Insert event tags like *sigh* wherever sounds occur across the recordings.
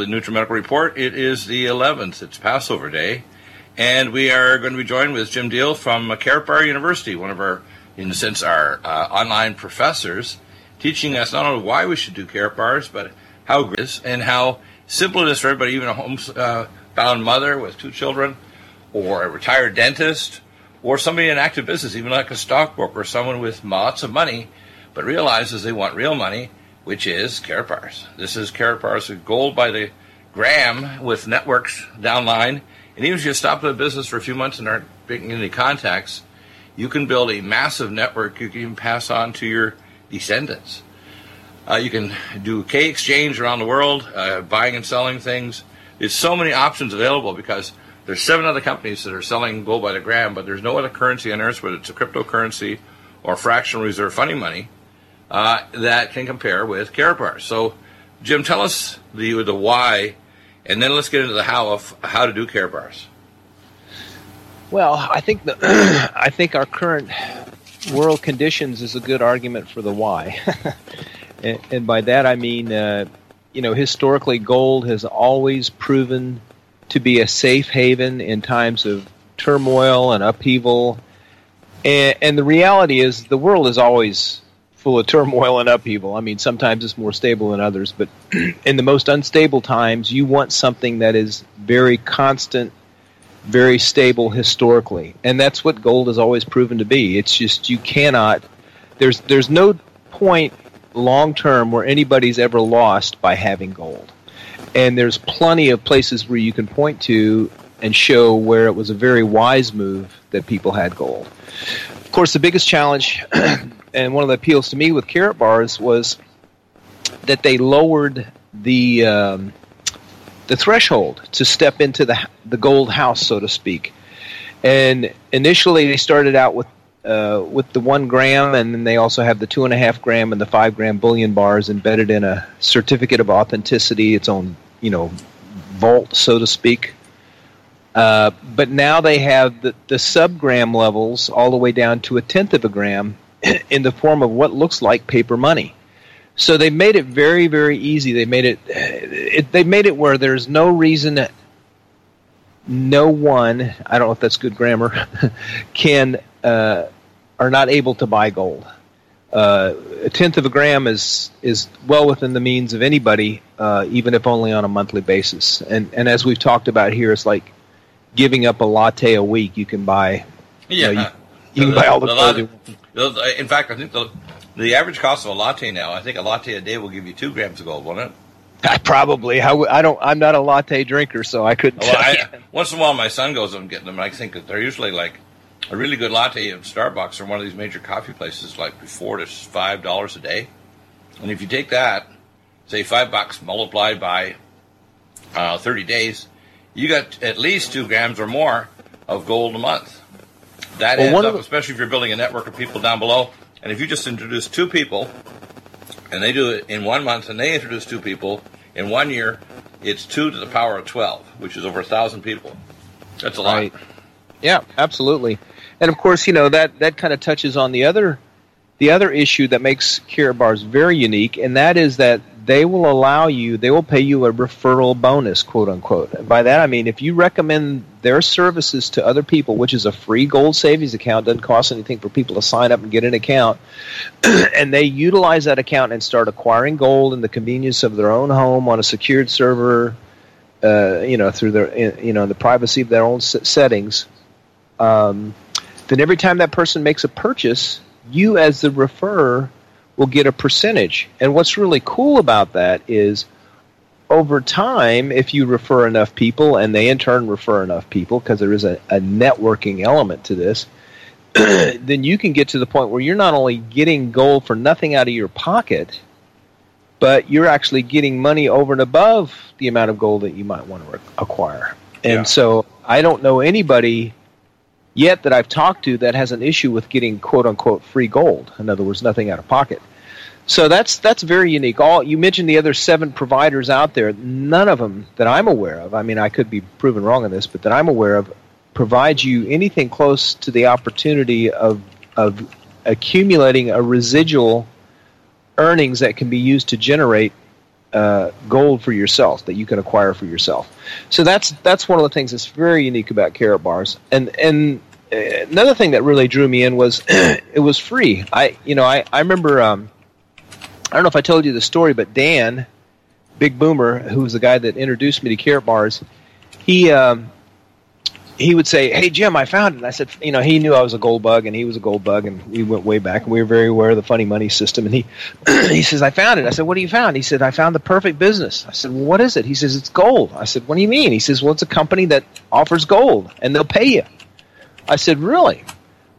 the NutriMedical Report. It is the 11th. It's Passover Day, and we are going to be joined with Jim Deal from Karatbar University, one of our, in a sense, our uh, online professors, teaching us not only why we should do Karatbars, but how great it is and how simple it is for everybody, even a homebound uh, mother with two children, or a retired dentist, or somebody in active business, even like a stockbroker, someone with lots of money, but realizes they want real money which is Karatbars. This is Karatbars gold by the gram with networks downline. And even if you stop the business for a few months and aren't making any contacts, you can build a massive network you can pass on to your descendants. Uh, you can do K exchange around the world, uh, buying and selling things. There's so many options available because there's seven other companies that are selling gold by the gram, but there's no other currency on earth, whether it's a cryptocurrency or fractional reserve funding money, uh, that can compare with Karatbar. So, Jim, tell us the the why, and then let's get into the how of how to do Karatbars. Well, I think the *clears throat* I think our current world conditions is a good argument for the why, *laughs* and, and, by that I mean, uh, you know, historically gold has always proven to be a safe haven in times of turmoil and upheaval. And, and the reality is, the world is always full of turmoil and upheaval. I mean, sometimes it's more stable than others, but *clears throat* in the most unstable times, you want something that is very constant, very stable historically, and that's what gold has always proven to be. It's just you cannot. There's there's no point long term where anybody's ever lost by having gold, and there's plenty of places where you can point to and show where it was a very wise move that people had gold. Of course, the biggest challenge *clears throat* and one of the appeals to me with Karatbars was that they lowered the um, the threshold to step into the the gold house, so to speak. And initially, they started out with uh, with the one gram, and then they also have the two and a half gram and the five gram bullion bars embedded in a certificate of authenticity, its own you know vault, so to speak. Uh, but now they have the, the sub gram levels all the way down to a tenth of a gram, *coughs* in the form of what looks like paper money. So they made it very, very easy. They made it, it they made it where there's no reason that no one, I don't know if that's good grammar, *laughs* can uh, are not able to buy gold. Uh, a tenth of a gram is is well within the means of anybody, uh, even if only on a monthly basis. And and as we've talked about here, it's like giving up a latte a week. You can buy, yeah, you, know, you, you can buy all the, the gold. In fact, I think the the average cost of a latte now, I think a latte a day will give you two grams of gold, won't it? I probably. I, I don't. I'm not a latte drinker, so I couldn't. Well, I, *laughs* once in a while, my son goes and getting them. And I think that they're usually like a really good latte at Starbucks or one of these major coffee places, like four to five dollars a day. And if you take that, say five bucks multiplied by uh, 30 days, you got at least two grams or more of gold a month. That well, ends up, the, especially if you're building a network of people down below. And if you just introduce two people, and they do it in one month, and they introduce two people in one year, it's two to the power of twelve, which is over a thousand people. That's a lot. Right. Yeah, absolutely. And of course, you know that that kind of touches on the other the other issue that makes Karatbars very unique, and that is that they will allow you, they will pay you a referral bonus, quote unquote. And by that I mean if you recommend their services to other people, which is a free gold savings account, doesn't cost anything for people to sign up and get an account, *clears throat* and they utilize that account and start acquiring gold in the convenience of their own home on a secured server, uh, you know, through their, you know, in the privacy of their own settings. Um, then every time that person makes a purchase, you as the referrer will get a percentage. And what's really cool about that is over time, if you refer enough people and they in turn refer enough people, because there is a, a, networking element to this, *clears throat* then you can get to the point where you're not only getting gold for nothing out of your pocket, but you're actually getting money over and above the amount of gold that you might want to acquire. And yeah. so I don't know anybody yet that I've talked to that has an issue with getting quote unquote free gold. In other words, nothing out of pocket. So that's that's very unique. All you mentioned the other seven providers out there. None of them that I'm aware of. I mean, I could be proven wrong on this, but that I'm aware of provides you anything close to the opportunity of of accumulating a residual earnings that can be used to generate uh, gold for yourself that you can acquire for yourself. So that's that's one of the things that's very unique about Karatbars. And and uh, another thing that really drew me in was *clears throat* it was free. I you know I I remember um, I don't know if I told you the story, but Dan, Big Boomer, who was the guy that introduced me to Karatbars, he um, he would say, "Hey Jim, I found it." And I said, "You know, he knew I was a gold bug, and he was a gold bug, and we went way back, and we were very aware of the funny money system." And he *clears throat* he says, "I found it." I said, "What do you found?" He said, "I found the perfect business." I said, well, "What is it?" He says, "It's gold." I said, "What do you mean?" He says, "Well, it's a company that offers gold, and they'll pay you." I said, "Really?"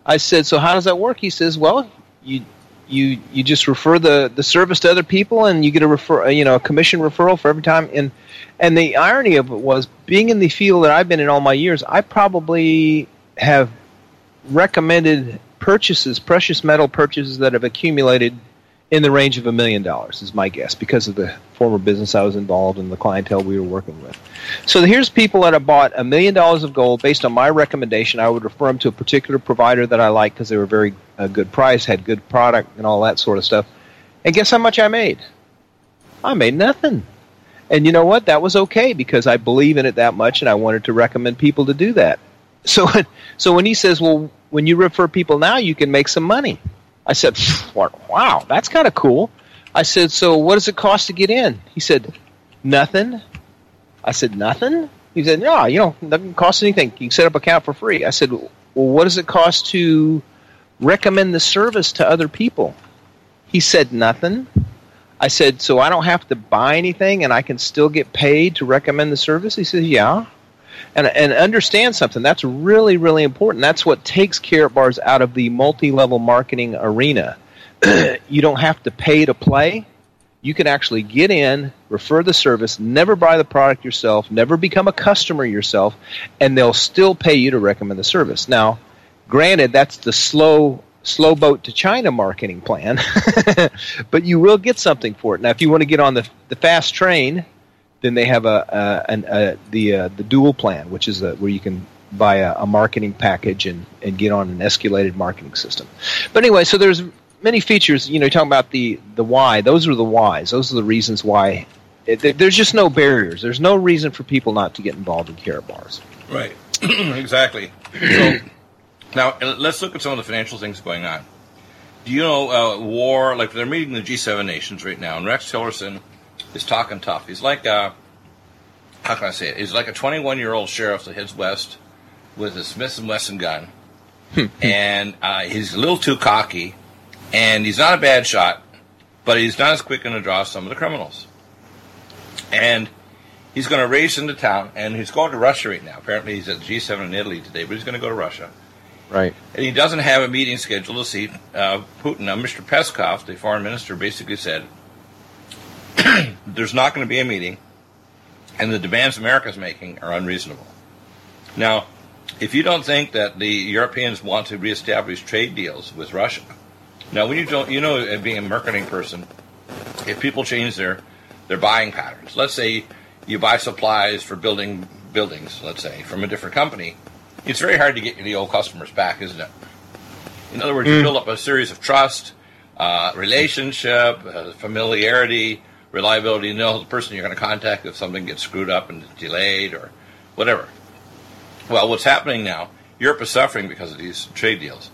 I said, "So how does that work?" He says, "Well, you you you just refer the the service to other people, and you get a refer uh, you know a commission referral for every time." And and the irony of it was, being in the field that I've been in all my years, I probably have recommended purchases, precious metal purchases that have accumulated in the range of a million dollars, is my guess, because of the former business I was involved in, the clientele we were working with. So here's people that have bought a million dollars of gold based on my recommendation. I would refer them to a particular provider that I like because they were very a good price, had good product, and all that sort of stuff. And guess how much I made? I made nothing. And you know what? That was okay because I believe in it that much, and I wanted to recommend people to do that. So, *laughs* so when he says, "Well, when you refer people now, you can make some money," I said, "Wow, that's kind of cool." I said, "So what does it cost to get in?" He said, "Nothing." I said, "Nothing." He said, "No, you know, it doesn't cost anything. You can set up an account for free." I said, "Well, what does it cost to recommend the service to other people?" He said, "Nothing." I said, so I don't have to buy anything and I can still get paid to recommend the service? He says, yeah. And, and understand something, that's really, really important. That's what takes Karatbars out of the multi level marketing arena. *clears throat* you don't have to pay to play. You can actually get in, refer the service, never buy the product yourself, never become a customer yourself, and they'll still pay you to recommend the service. Now, granted, that's the slow slow boat to China marketing plan, *laughs* but you will get something for it. Now, if you want to get on the the fast train, then they have a, a, an, a the uh, the dual plan, which is a, where you can buy a, a, marketing package and, and get on an escalated marketing system. But anyway, so there's many features. You know, you're talking about the the why. Those are the whys. Those are the reasons why. It, there's just no barriers. There's no reason for people not to get involved in Karatbars. Right. *clears throat* exactly. So now, let's look at some of the financial things going on. Do you know uh, war? Like they're meeting the G7 nations right now, and Rex Tillerson is talking tough. He's like a, how can I say it? He's like a 21 year old sheriff that heads west with a Smith and Wesson gun, and uh, he's a little too cocky, and he's not a bad shot, but he's not as quick in to draw as some of the criminals. And he's going to race into town, and he's going to Russia right now. Apparently, he's at G7 in Italy today, but he's going to go to Russia Right. And he doesn't have a meeting scheduled to see uh, Putin. Now, Mr. Peskov, the foreign minister, basically said *clears throat* there's not going to be a meeting, and the demands America's making are unreasonable. Now, if you don't think that the Europeans want to reestablish trade deals with Russia, now when you don't, you know, being a marketing person, if people change their their buying patterns, let's say you buy supplies for building buildings, let's say from a different company, it's very hard to get the old customers back, isn't it? In other words, mm. you build up a series of trust, uh, relationship, uh, familiarity, reliability. You know the person you're going to contact if something gets screwed up and delayed or whatever. Well, what's happening now? Europe is suffering because of these trade deals,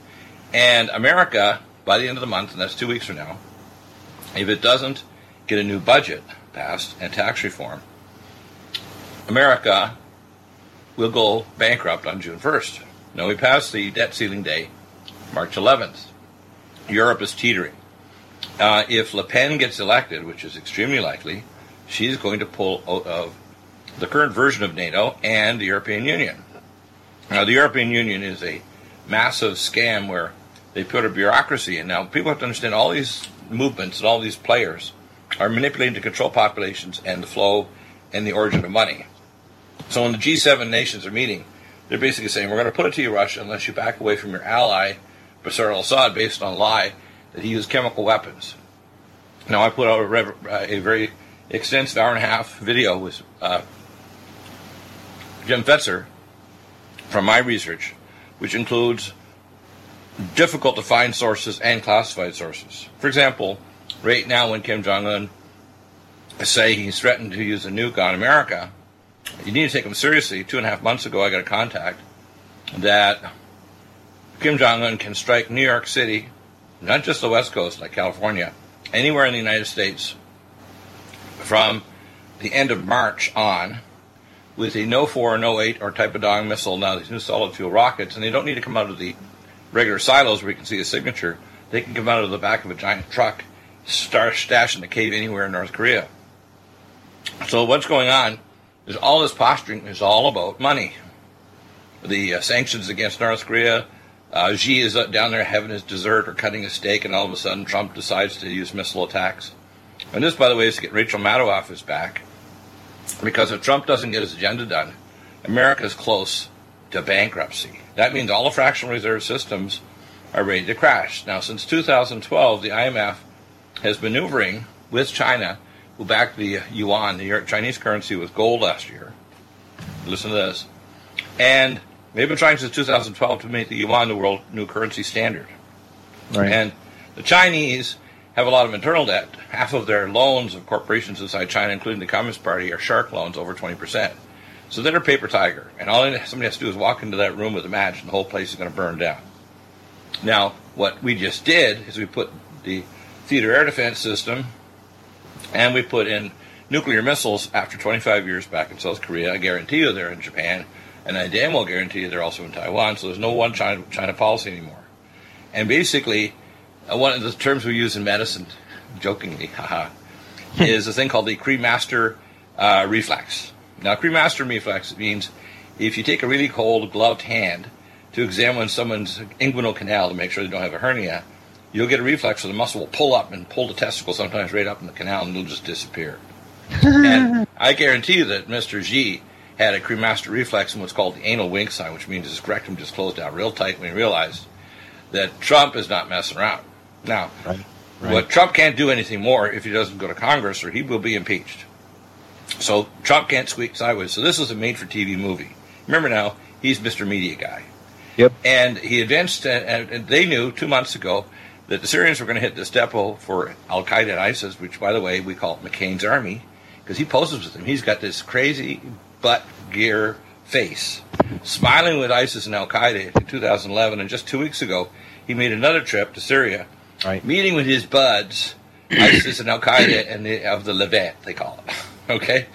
and America, by the end of the month, and that's two weeks from now, if it doesn't get a new budget passed and tax reform, America will go bankrupt on June 1st. Now, we passed the debt ceiling day, March 11th. Europe is teetering. Uh, if Le Pen gets elected, which is extremely likely, she's going to pull out of the current version of NATO and the European Union. Now, the European Union is a massive scam where they put a bureaucracy in. Now, people have to understand all these movements and all these players are manipulating to control populations and the flow and the origin of money. So when the G7 nations are meeting, they're basically saying, we're going to put it to you, Russia, unless you back away from your ally, Bashar al-Assad, based on a lie that he used chemical weapons. Now, I put out a, uh, a very extensive hour and a half video with uh, Jim Fetzer from my research, which includes difficult to find sources and classified sources. For example, right now when Kim Jong Un say he's threatened to use a nuke on America, you need to take them seriously. Two and a half months ago, I got a contact that Kim Jong un can strike New York City, not just the West Coast like California, anywhere in the United States from the end of March on with a no 4, no 8 or Taepodong missile, now these new solid fuel rockets, and they don't need to come out of the regular silos where you can see a signature. They can come out of the back of a giant truck, start stash in a cave anywhere in North Korea. So what's going on is all this posturing is all about money. The uh, sanctions against North Korea, uh, Xi is down there having his dessert or cutting a steak, and all of a sudden Trump decides to use missile attacks. And this, by the way, is to get Rachel Maddow off his back. Because if Trump doesn't get his agenda done, America's close to bankruptcy. That means all the fractional reserve systems are ready to crash. Now, since 2012, the IMF has maneuvering with China, who backed the yuan, the Chinese currency, with gold last year. Listen to this. And they've been trying since 2012 to make the yuan the world new currency standard. Right. And the Chinese have a lot of internal debt. *laughs* Half of their loans of corporations inside China, including the Communist Party, are shark loans over 20%. So they're a paper tiger. And all somebody has to do is walk into that room with a match and the whole place is going to burn down. Now, what we just did is we put the theater air defense system and we put in nuclear missiles after 25 years back in South Korea. I guarantee you they're in Japan. And I damn well guarantee you they're also in Taiwan. So there's no one China, China policy anymore. And basically, uh, one of the terms we use in medicine, *laughs* jokingly, haha, is a thing called the cremaster uh, reflex. Now, cremaster reflex means if you take a really cold gloved hand to examine someone's inguinal canal to make sure they don't have a hernia, you'll get a reflex where the muscle will pull up and pull the testicle sometimes right up in the canal and it'll just disappear. *laughs* and I guarantee you that Mr. Xi had a cremaster reflex in what's called the anal wink sign, which means his rectum just closed down real tight when he realized that Trump is not messing around. Now, right, right. what Trump can't do anything more if he doesn't go to Congress, or he will be impeached. So Trump can't squeak sideways. So this is a made-for-TV movie. Remember now, he's Mr. Media guy. Yep. And he advanced, uh, and, and they knew two months ago that the Syrians were going to hit this depot for Al Qaeda and ISIS, which, by the way, we call McCain's army, because he poses with them. He's got this crazy butt gear face, smiling with ISIS and Al Qaeda in 2011. And just two weeks ago, he made another trip to Syria right. meeting with his buds, *clears throat* ISIS and Al Qaeda, and the, of the Levant, they call it. *laughs* okay,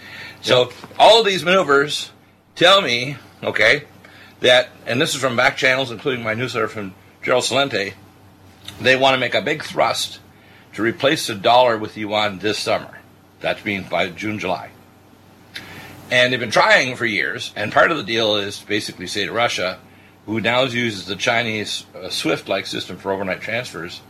so yep. all of these maneuvers tell me, okay, that, and this is from back channels, including my newsletter from Gerald Celente, they want to make a big thrust to replace the dollar with yuan this summer. That means by June, July. And they've been trying for years, and part of the deal is to basically say to Russia, who now uses the Chinese uh, SWIFT like system for overnight transfers,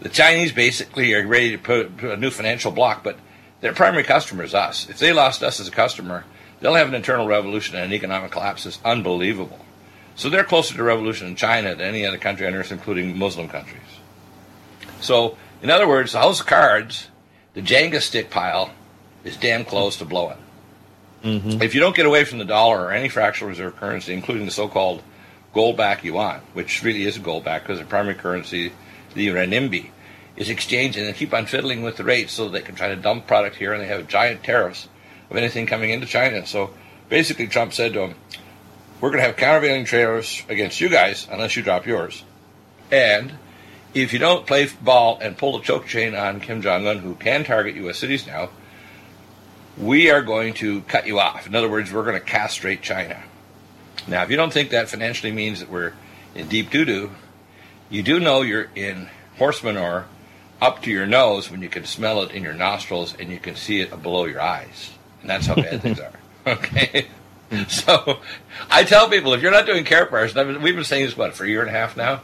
the Chinese basically are ready to put, put a new financial block, but their primary customer is us. If they lost us as a customer, they'll have an internal revolution and an economic collapse that's unbelievable. So they're closer to revolution in China than any other country on earth, including Muslim countries. So, in other words, the house of cards, the Jenga stick pile, is damn close to blowing. Mm-hmm. If you don't get away from the dollar or any fractional reserve currency, including the so-called gold-backed yuan, which really is a gold-backed because the primary currency the renminbi, is exchanging and they keep on fiddling with the rates so they can try to dump product here and they have giant tariffs of anything coming into China. So basically, Trump said to them, We're going to have countervailing tariffs against you guys unless you drop yours. And if you don't play ball and pull the choke chain on Kim Jong un, who can target U.S. cities now, we are going to cut you off. In other words, we're going to castrate China. Now, if you don't think that financially means that we're in deep doo doo, you do know you're in horse manure up to your nose when you can smell it in your nostrils and you can see it below your eyes. And that's how bad things *laughs* are. Okay? *laughs* so I tell people if you're not doing care Karatbars, we've been saying this, what, for a year and a half now?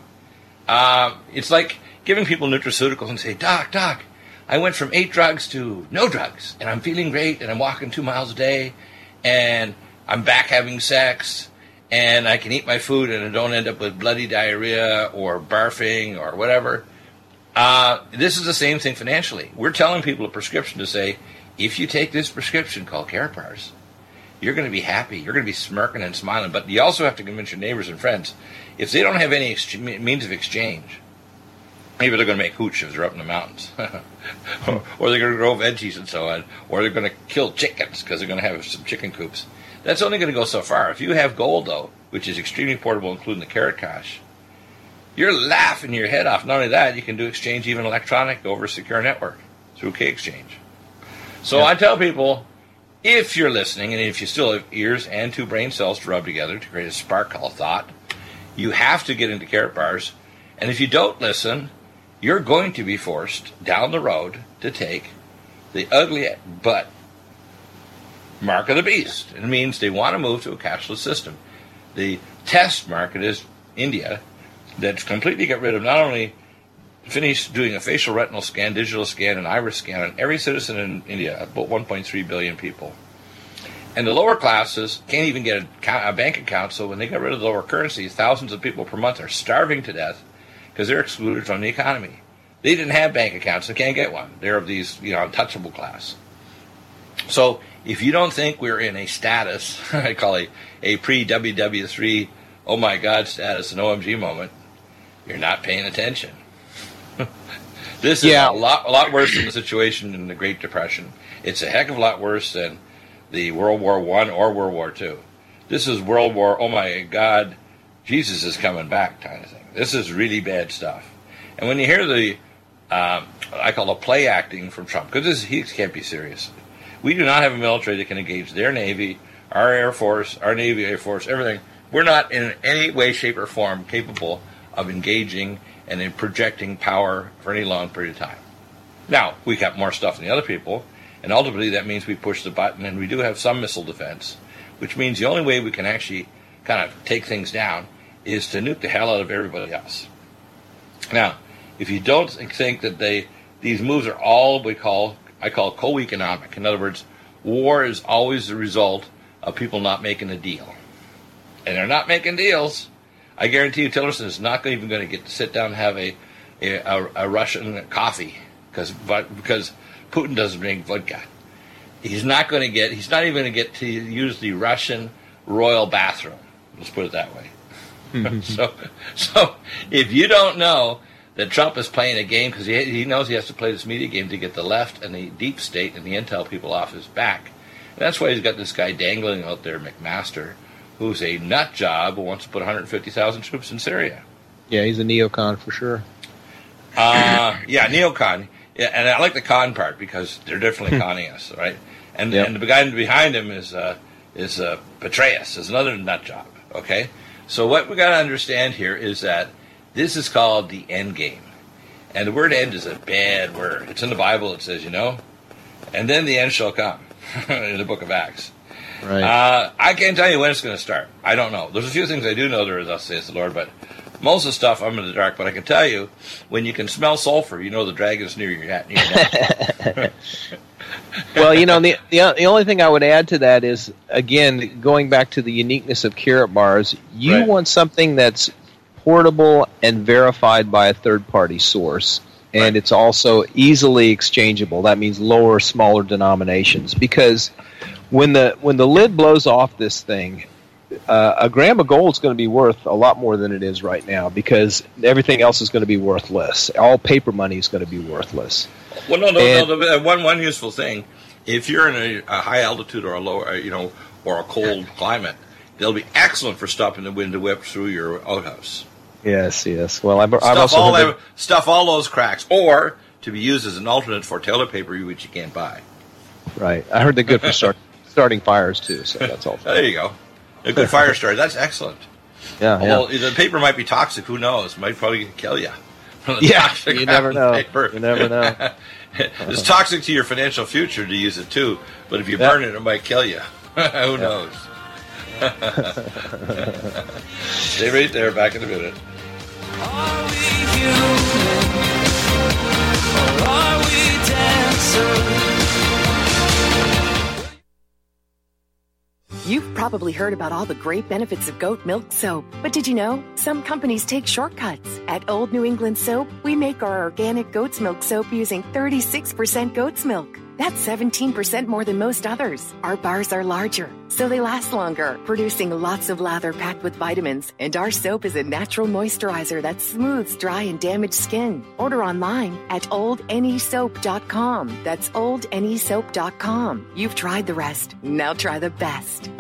Um, it's like giving people nutraceuticals and say, Doc, Doc, I went from eight drugs to no drugs, and I'm feeling great, and I'm walking two miles a day, and I'm back having sex, and I can eat my food and I don't end up with bloody diarrhea or barfing or whatever. Uh, this is the same thing financially. We're telling people a prescription to say, if you take this prescription called Karatbars, you're going to be happy. You're going to be smirking and smiling. But you also have to convince your neighbors and friends. If they don't have any means of exchange, Maybe they're going to make hooch if they're up in the mountains, *laughs* or they're going to grow veggies and so on, or they're going to kill chickens because they're going to have some chicken coops. That's only going to go so far. If you have gold, though, which is extremely portable, including the Karat cash, you're laughing your head off. Not only that, you can do exchange even electronic over a secure network through K Exchange. So yeah. I tell people, if you're listening and if you still have ears and two brain cells to rub together to create a spark called thought, you have to get into Karatbars. And if you don't listen, you're going to be forced down the road to take the ugly but mark of the beast. It means they want to move to a cashless system. The test market is India, that's completely got rid of not only finished doing a facial retinal scan, digital scan, and iris scan on every citizen in India, about 1.3 billion people. And the lower classes can't even get a, a, bank account, so when they got rid of the lower currencies, thousands of people per month are starving to death because they're excluded from the economy. They didn't have bank accounts, they can't get one. They're of these, you know, untouchable class. So if you don't think we're in a status, *laughs* I call it a pre WW3, oh my God status, an OMG moment, you're not paying attention. This is yeah. a lot, a lot worse than the situation in the Great Depression. It's a heck of a lot worse than the World War One or World War Two. This is World War. Oh my God, Jesus is coming back, kind of thing. This is really bad stuff. And when you hear the, um, I call it play acting from Trump, because he can't be serious. We do not have a military that can engage their Navy, our Air Force, our Navy, Air Force, everything. We're not in any way, shape, or form capable of engaging and in projecting power for any long period of time. Now, we got more stuff than the other people, and ultimately that means we push the button and we do have some missile defense, which means the only way we can actually kind of take things down is to nuke the hell out of everybody else. Now, if you don't think that they these moves are all we call I call co-economic. In other words, war is always the result of people not making a deal. And they're not making deals. I guarantee you Tillerson is not even going to get to sit down and have a, a, a Russian coffee because because Putin doesn't drink vodka. He's not going to get. He's not even going to get to use the Russian royal bathroom. Let's put it that way. *laughs* *laughs* so, so if you don't know that Trump is playing a game because he, he knows he has to play this media game to get the left and the deep state and the intel people off his back. And that's why he's got this guy dangling out there, McMaster, who's a nut job who wants to put 150,000 troops in Syria. Yeah, he's a neocon for sure. Uh, yeah, neocon. Yeah, and I like the con part because they're definitely hmm. conning us, right? And yep. and the guy behind him is uh, is uh, Petraeus, is another nut job. Okay, so what we got to understand here is that this is called the end game. And the word end is a bad word. It's in the Bible, it says, you know, and then the end shall come *laughs* in the book of Acts. Right. Uh, I can't tell you when it's going to start. I don't know. There's a few things I do know there is, thus says the Lord, but most of the stuff I'm in the dark. But I can tell you, when you can smell sulfur, you know the dragon's near your, near your neck. *laughs* well, you know, the, the, the only thing I would add to that is, again, going back to the uniqueness of Karatbars. you right. want something that's portable and verified by a third party source. And right. it's also easily exchangeable. That means lower, smaller denominations. Because when the when the lid blows off this thing, uh, a gram of gold is going to be worth a lot more than it is right now because everything else is going to be worthless. All paper money is going to be worthless. Well, no, no, and, no. One one useful thing: if you're in a, a high altitude or a low, uh, you know, or a cold climate, they'll be excellent for stopping the wind to whip through your outhouse. Yes, yes. Well, I've, I've stuff all that, stuff all those cracks, or to be used as an alternate for toilet paper, which you can't buy. Right. I heard they're good for *laughs* start, starting fires too. So that's all. *laughs* there you go. A good *laughs* fire starter. That's excellent. Yeah. Well, yeah. the paper might be toxic. Who knows? Might probably kill you. *laughs* yeah. You never know. Paper. You never know. it's toxic to your financial future to use it too, but if you yep. burn it, it might kill you. Who knows? Stay right there. Back in a minute. Are we human? Or are we dancers? You've probably heard about all the great benefits of goat milk soap, but did you know some companies take shortcuts? At Old New England Soap, we make our organic goat's milk soap using 36% goat's milk. That's 17% more than most others. Our bars are larger, so they last longer, producing lots of lather packed with vitamins. And our soap is a natural moisturizer that smooths dry and damaged skin. Order online at oldnesoap.com. That's oldnesoap.com. You've tried the rest. Now try the best.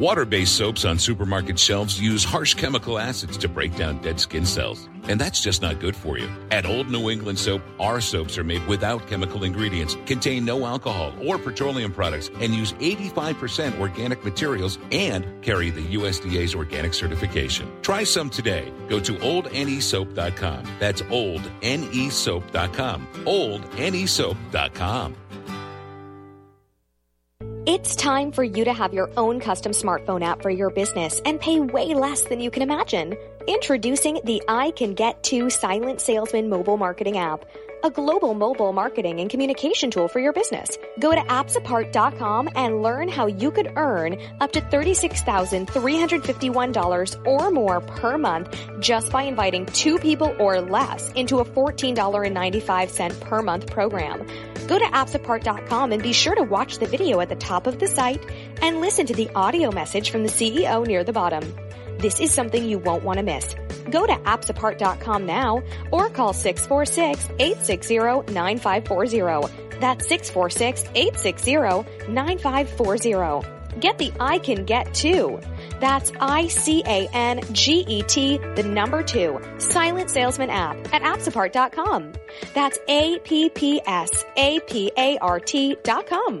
oldnesoap.com. Water-based soaps on supermarket shelves use harsh chemical acids to break down dead skin cells. And that's just not good for you. At Old New England Soap, our soaps are made without chemical ingredients, contain no alcohol or petroleum products, and use 85% organic materials and carry the USDA's organic certification. Try some today. Go to oldnesoap.com. That's oldnesoap.com. oldnesoap.com. It's time for you to have your own custom smartphone app for your business and pay way less than you can imagine. Introducing the I Can Get To Silent Salesman mobile marketing app, a global mobile marketing and communication tool for your business. Go to appsapart.com and learn how you could earn up to $36,351 or more per month just by inviting two people or less into a $14.95 per month program. Go to appsapart.com and be sure to watch the video at the top of the site and listen to the audio message from the CEO near the bottom. This is something you won't want to miss. Go to appsapart.com now or call 646-860-9540. That's 646-860-9540. Get the I Can Get To. That's I-C-A-N-G-E-T, the number two, Silent Salesman app at appsapart.com. That's A-P-P-S-A-P-A-R-T dot com.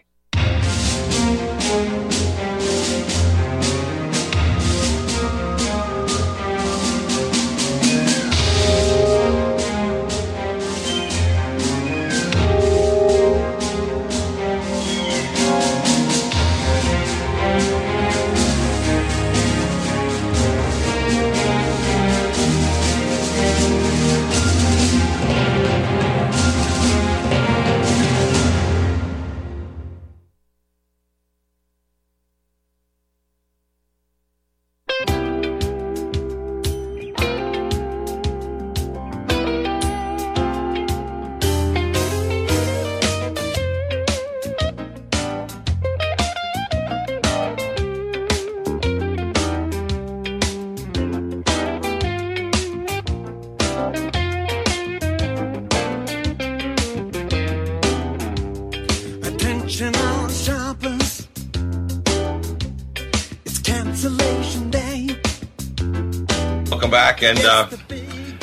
And uh,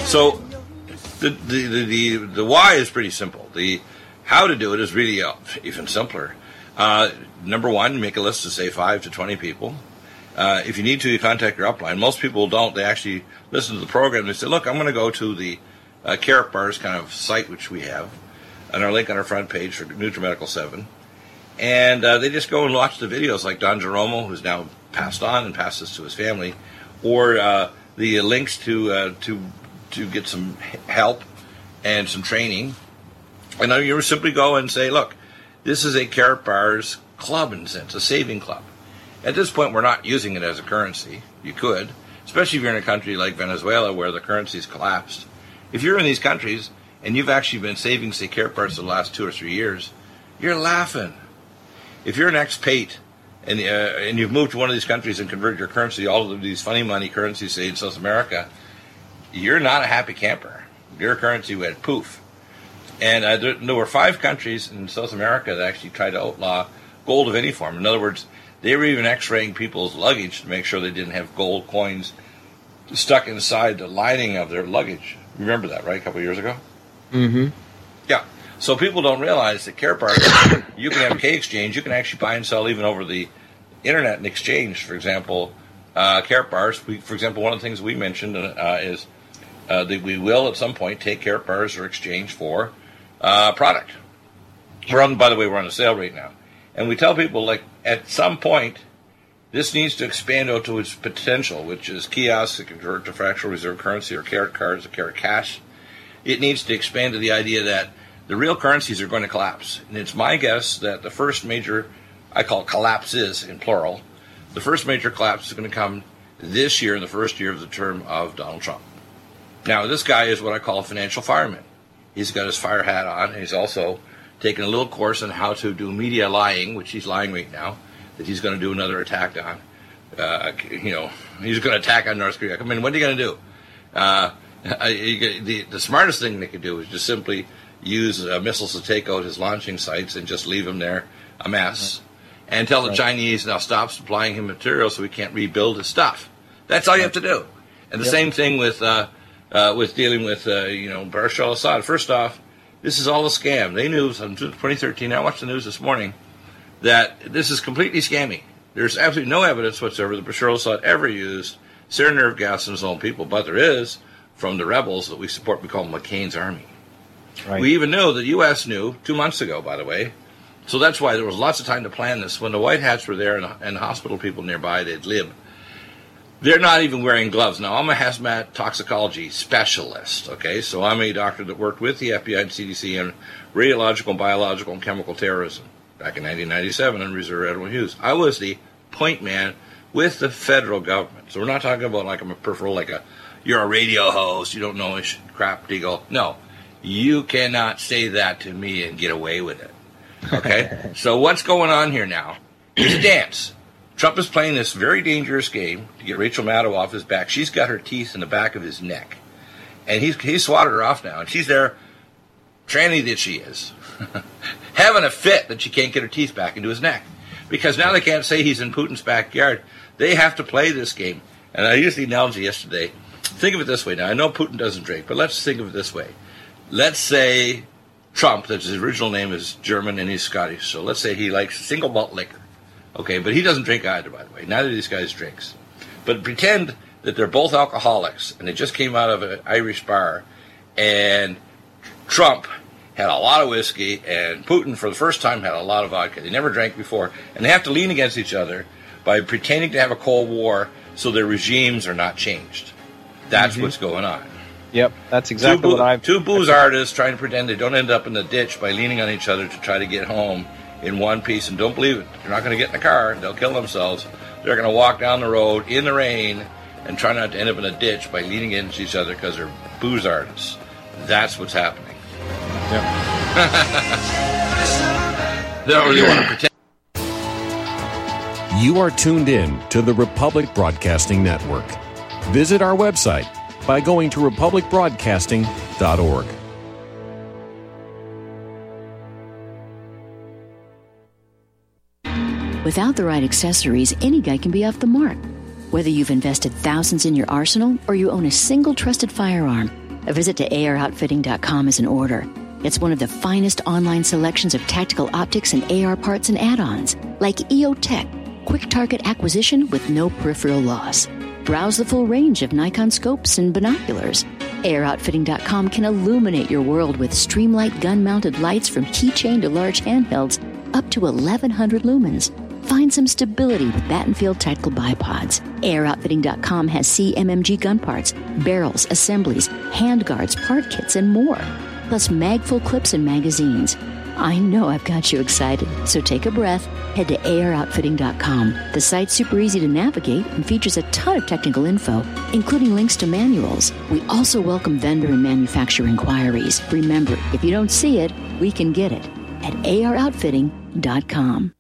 so the, the, the, the, why is pretty simple. The how to do it is really uh, even simpler. Uh, number one, make a list of say five to 20 people. Uh, if you need to, you contact your upline. Most people don't. They actually listen to the program. They say, look, I'm going to go to the uh, Karatbars kind of site, which we have, and our link on our front page for NutriMedical 7. And uh, they just go and watch the videos like Don Geromo, who's now passed on and passed this to his family, or uh, the links to uh, to to get some help and some training. And then you simply go and say, look, this is a Karatbars club in a sense, a saving club. At this point, we're not using it as a currency. You could, especially if you're in a country like Venezuela where the currency's collapsed. If you're in these countries and you've actually been saving, say, Karatbars for the last two or three years, you're laughing. If you're an expat and, uh, and you've moved to one of these countries and converted your currency, all of these funny money currencies, say in South America, you're not a happy camper. Your currency went poof. And uh, there, there were five countries in South America that actually tried to outlaw gold of any form. In other words, they were even x-raying people's luggage to make sure they didn't have gold coins stuck inside the lining of their luggage. Remember that, right? A couple of years ago? Mm-hmm. Yeah. So people don't realize that Care Karatbars, you *coughs* can have K exchange. You can actually buy and sell even over the internet and exchange. For example, uh, bars. We, for example, one of the things we mentioned uh, is uh, that we will at some point take Care Bars or exchange for uh, product. We're on, by the way, we're on a sale right now, and we tell people like at some point this needs to expand out to its potential, which is kiosks that convert to fractional reserve currency or Karat cards or Karat cash. It needs to expand to the idea that the real currencies are going to collapse. And it's my guess that the first major, I call collapses in plural, the first major collapse is going to come this year in the first year of the term of Donald Trump. Now, this guy is what I call a financial fireman. He's got his fire hat on, and he's also taken a little course on how to do media lying, which he's lying right now that he's going to do another attack on. Uh, you know, he's going to attack on North Korea. I mean, what are you going to do? Uh, *laughs* the, the smartest thing they could do is just simply use uh, missiles to take out his launching sites and just leave him there a mess. And tell the right. Chinese now stop supplying him material so he can't rebuild his stuff. That's all you have to do. And the yep. same thing with uh, uh, with dealing with uh, you know Bashar al-Assad. First off, this is all a scam. They knew in 2013. I watched the news this morning that this is completely scammy. There's absolutely no evidence whatsoever that Bashar al-Assad ever used sarin nerve gas on his own people, but there is from the rebels that we support. We call McCain's army. Right. We even know the U.S. knew two months ago, by the way. So that's why there was lots of time to plan this. When the White Hats were there and, and hospital people nearby, they'd live. They're not even wearing gloves. Now, I'm a hazmat toxicology specialist, okay? So I'm a doctor that worked with the FBI and CDC on radiological, biological, and chemical terrorism back in 1997 on Reserve Admiral Hughes. I was the point man with the federal government. So we're not talking about like I'm a peripheral, like a you're a radio host, you don't know crap, deagle. No, you cannot say that to me and get away with it. Okay? *laughs* so what's going on here now is a dance. Trump is playing this very dangerous game to get Rachel Maddow off his back. She's got her teeth in the back of his neck. And he's, he's swatted her off now. And she's there, tranny that she is, *laughs* having a fit that she can't get her teeth back into his neck. Because now they can't say he's in Putin's backyard. They have to play this game. And I used the analogy yesterday. Think of it this way. Now, I know Putin doesn't drink, but let's think of it this way let's say Trump, that his original name is German and he's Scottish. So let's say he likes single malt liquor. Okay, but he doesn't drink either, by the way. Neither of these guys drinks. But pretend that they're both alcoholics and they just came out of an Irish bar and Trump had a lot of whiskey and Putin for the first time had a lot of vodka. They never drank before and they have to lean against each other by pretending to have a Cold War so their regimes are not changed. That's mm-hmm. what's going on. Yep, that's exactly two what I've. Two booze artists trying to pretend they don't end up in the ditch by leaning on each other to try to get home in one piece. And don't believe it. They're not going to get in the car. They'll kill themselves. They're going to walk down the road in the rain and try not to end up in a ditch by leaning into each other because they're booze artists. That's what's happening. Yep. *laughs* they don't really want to pretend. You are tuned in to the Republic Broadcasting Network. Visit our website by going to republicbroadcasting.org. Without the right accessories, any guy can be off the mark. Whether you've invested thousands in your arsenal or you own a single trusted firearm, a visit to AROutfitting.com is in order. It's one of the finest online selections of tactical optics and AR parts and add ons, like EOTech, quick target acquisition with no peripheral loss. Browse the full range of Nikon scopes and binoculars. AROutfitting.com can illuminate your world with Streamlight gun mounted lights from keychain to large handhelds up to 1100 lumens. Find some stability with Battenfeld tactical bipods. AROutfitting.com has CMMG gun parts, barrels, assemblies, handguards, part kits, and more, plus Magpul clips and magazines. I know I've got you excited, so take a breath. Head to AROutfitting.com. The site's super easy to navigate and features a ton of technical info, including links to manuals. We also welcome vendor and manufacturer inquiries. Remember, if you don't see it, we can get it at AROutfitting.com.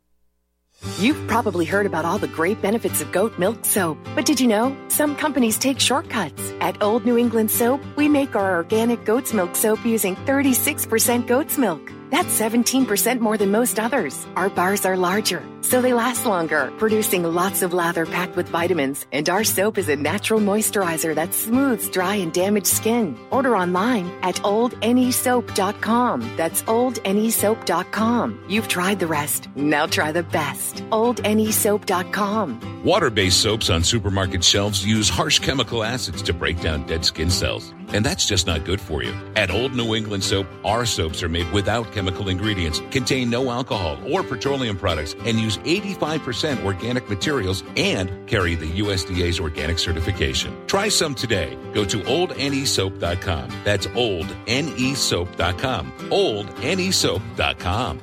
You've probably heard about all the great benefits of goat milk soap, but did you know some companies take shortcuts? At Old New England Soap, we make our organic goat's milk soap using 36% goat's milk. That's 17% more than most others. Our bars are larger, so they last longer, producing lots of lather packed with vitamins. And our soap is a natural moisturizer that smooths dry and damaged skin. Order online at oldnesoap.com. That's oldnesoap.com. You've tried the rest. Now try the best. oldnesoap.com. Water based soaps on supermarket shelves use harsh chemical acids to break down dead skin cells. And that's just not good for you. At Old New England Soap, our soaps are made without chemical ingredients, contain no alcohol or petroleum products, and use 85% organic materials and carry the USDA's organic certification. Try some today. Go to oldnesoap.com. That's oldnesoap.com. Oldnesoap.com.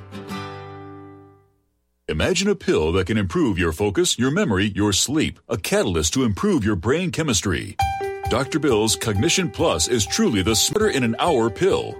Imagine a pill that can improve your focus, your memory, your sleep, a catalyst to improve your brain chemistry. Dr. Bill's Cognition Plus is truly the smarter in an hour pill.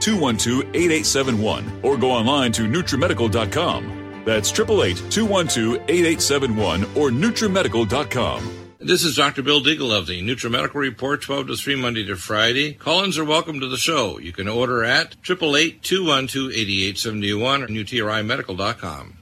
212 8871 or go online to NutriMedical.com. That's 888 212 8871 or NutriMedical.com. This is Dr. Bill Deagle of the NutriMedical Report, 12 to 3, Monday to Friday. Call-ins are welcome to the show. You can order at 888-212-8871 or NutriMedical.com.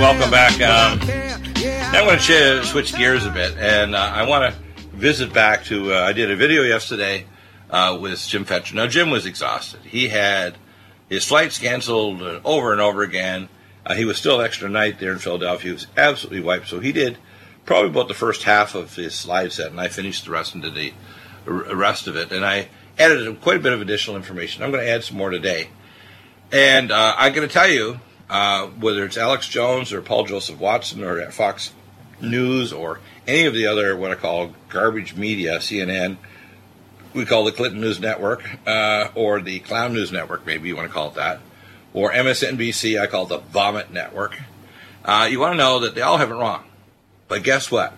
Welcome back. Um, now I'm going to switch gears a bit, and uh, I want to visit back to. Uh, I did a video yesterday uh, with Jim Fetzer. Now, Jim was exhausted. He had his flights canceled uh, over and over again. Uh, he was still extra night there in Philadelphia. He was absolutely wiped. So he did probably about the first half of his slide set, and I finished the rest into the rest of it. And I added quite a bit of additional information. I'm going to add some more today. And uh, I'm going to tell you, uh, whether it's Alex Jones or Paul Joseph Watson or Fox News or any of the other what I call garbage media, CNN, we call the Clinton News Network, uh, or the Clown News Network, maybe you want to call it that, or MSNBC, I call the Vomit Network. Uh, you want to know that they all have it wrong. But guess what?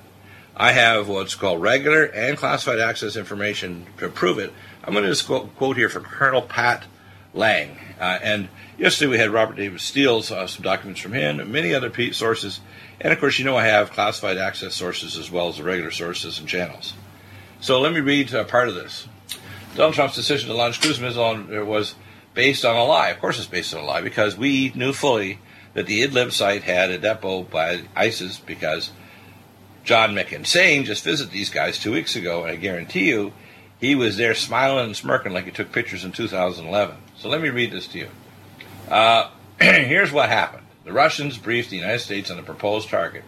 I have what's called regular and classified access information to prove it. I'm going to just quote here from Colonel Pat Lang. Uh, and yesterday we had Robert David Steele's uh, some documents from him, and many other sources. And of course, you know I have classified access sources as well as the regular sources and channels. So let me read uh, part of this. Donald Trump's decision to launch cruise missile on- was based on a lie. Of course, it's based on a lie because we knew fully that the Idlib site had a depot by ISIS because John McInsane just visited these guys two weeks ago, and I guarantee you, he was there smiling and smirking like he took pictures in 2011. So let me read this to you. Uh, *clears throat* here's what happened. The Russians briefed the United States on the proposed target.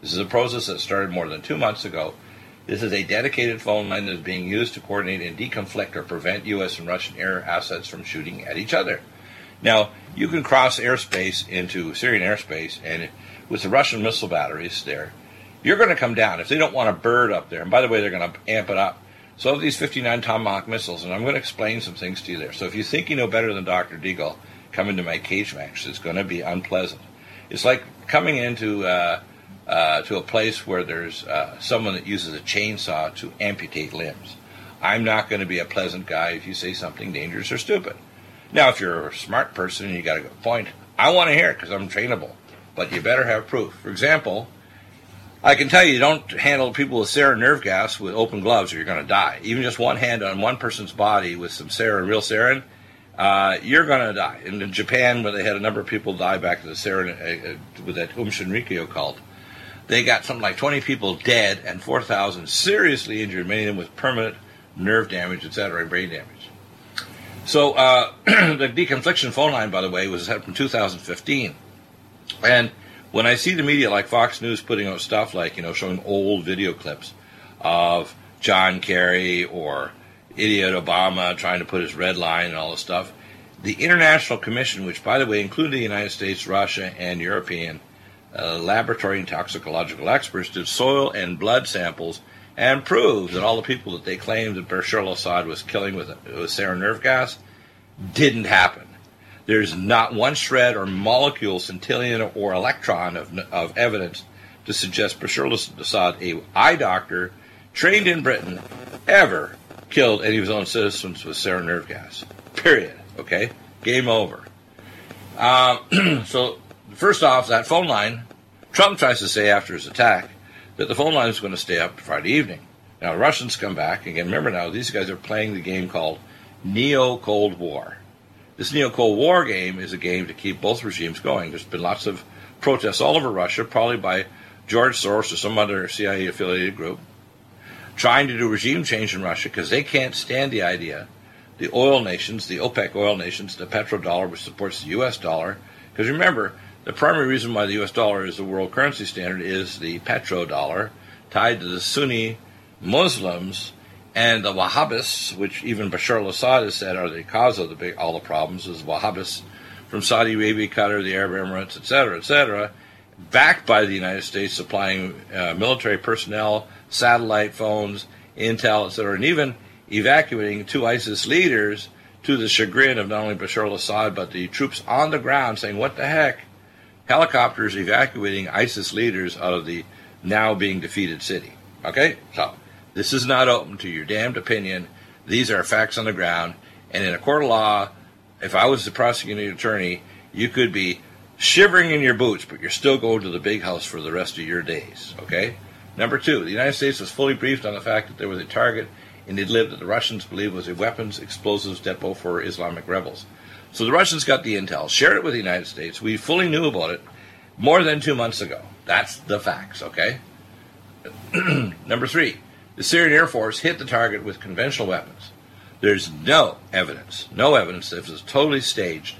This is a process that started more than two months ago. This is a dedicated phone line that is being used to coordinate and deconflict or prevent U.S. and Russian air assets from shooting at each other. Now, you can cross airspace into Syrian airspace, and with the Russian missile batteries there, you're going to come down. If they don't want a bird up there, and by the way, they're going to amp it up. So, these 59 Tomahawk missiles, and I'm going to explain some things to you there. So, if you think you know better than Dr. Deagle, come into my cage match. It's going to be unpleasant. It's like coming into uh, uh, to a place where there's uh, someone that uses a chainsaw to amputate limbs. I'm not going to be a pleasant guy if you say something dangerous or stupid. Now, if you're a smart person and you got a good point, I want to hear it because I'm trainable. But you better have proof. For example, I can tell you, don't handle people with sarin nerve gas with open gloves or you're going to die. Even just one hand on one person's body with some sarin, real sarin, uh, you're going to die. And in Japan, where they had a number of people die back to the sarin uh, uh, with that Um Shinrikyo cult, they got something like 20 people dead and 4,000 seriously injured, many of them with permanent nerve damage, etc., and brain damage. So uh, *clears throat* the deconfliction phone line, by the way, was set from 2015. And when I see the media like Fox News putting out stuff like, you know, showing old video clips of John Kerry or idiot Obama trying to put his red line and all this stuff, the International Commission, which, by the way, included the United States, Russia, and European uh, laboratory and toxicological experts, did soil and blood samples and proved that all the people that they claimed that Bashar al-Assad was killing with, with sarin nerve gas didn't happen. There's not one shred or molecule, centillion or electron of, of evidence to suggest Bashar al-Assad, a eye doctor trained in Britain, ever killed any of his own citizens with sarin nerve gas. Period. Okay? Game over. Um, *clears throat* so, first off, that phone line, Trump tries to say after his attack that the phone line is going to stay up Friday evening. Now, the Russians come back. Again, remember now, these guys are playing the game called Neo Cold War. This Neo Cold War game is a game to keep both regimes going. There's been lots of protests all over Russia, probably by George Soros or some other CIA affiliated group, trying to do regime change in Russia because they can't stand the idea. The oil nations, the OPEC oil nations, the petrodollar, which supports the U.S. dollar, because remember, the primary reason why the U.S. dollar is the world currency standard is the petrodollar, tied to the Sunni Muslims and the Wahhabists, which even Bashar al-Assad has said are the cause of the big, all the problems, is Wahhabists from Saudi Arabia, Qatar, the Arab Emirates, etc., etc., backed by the United States, supplying uh, military personnel, satellite phones, intel, etc., and even evacuating two ISIS leaders to the chagrin of not only Bashar al-Assad but the troops on the ground, saying, "What the heck." helicopters evacuating ISIS leaders out of the now being defeated city. Okay? So, this is not open to your damned opinion. These are facts on the ground. And in a court of law, if I was the prosecuting attorney, you could be shivering in your boots, but you're still going to the big house for the rest of your days. Okay? Number two, the United States was fully briefed on the fact that there was a target in Idlib that the Russians believed was a weapons explosives depot for Islamic rebels. So the Russians got the intel, shared it with the United States. We fully knew about it more than two months ago. That's the facts, okay? *clears throat* Number three, the Syrian Air Force hit the target with conventional weapons. There's no evidence, no evidence that it was totally staged.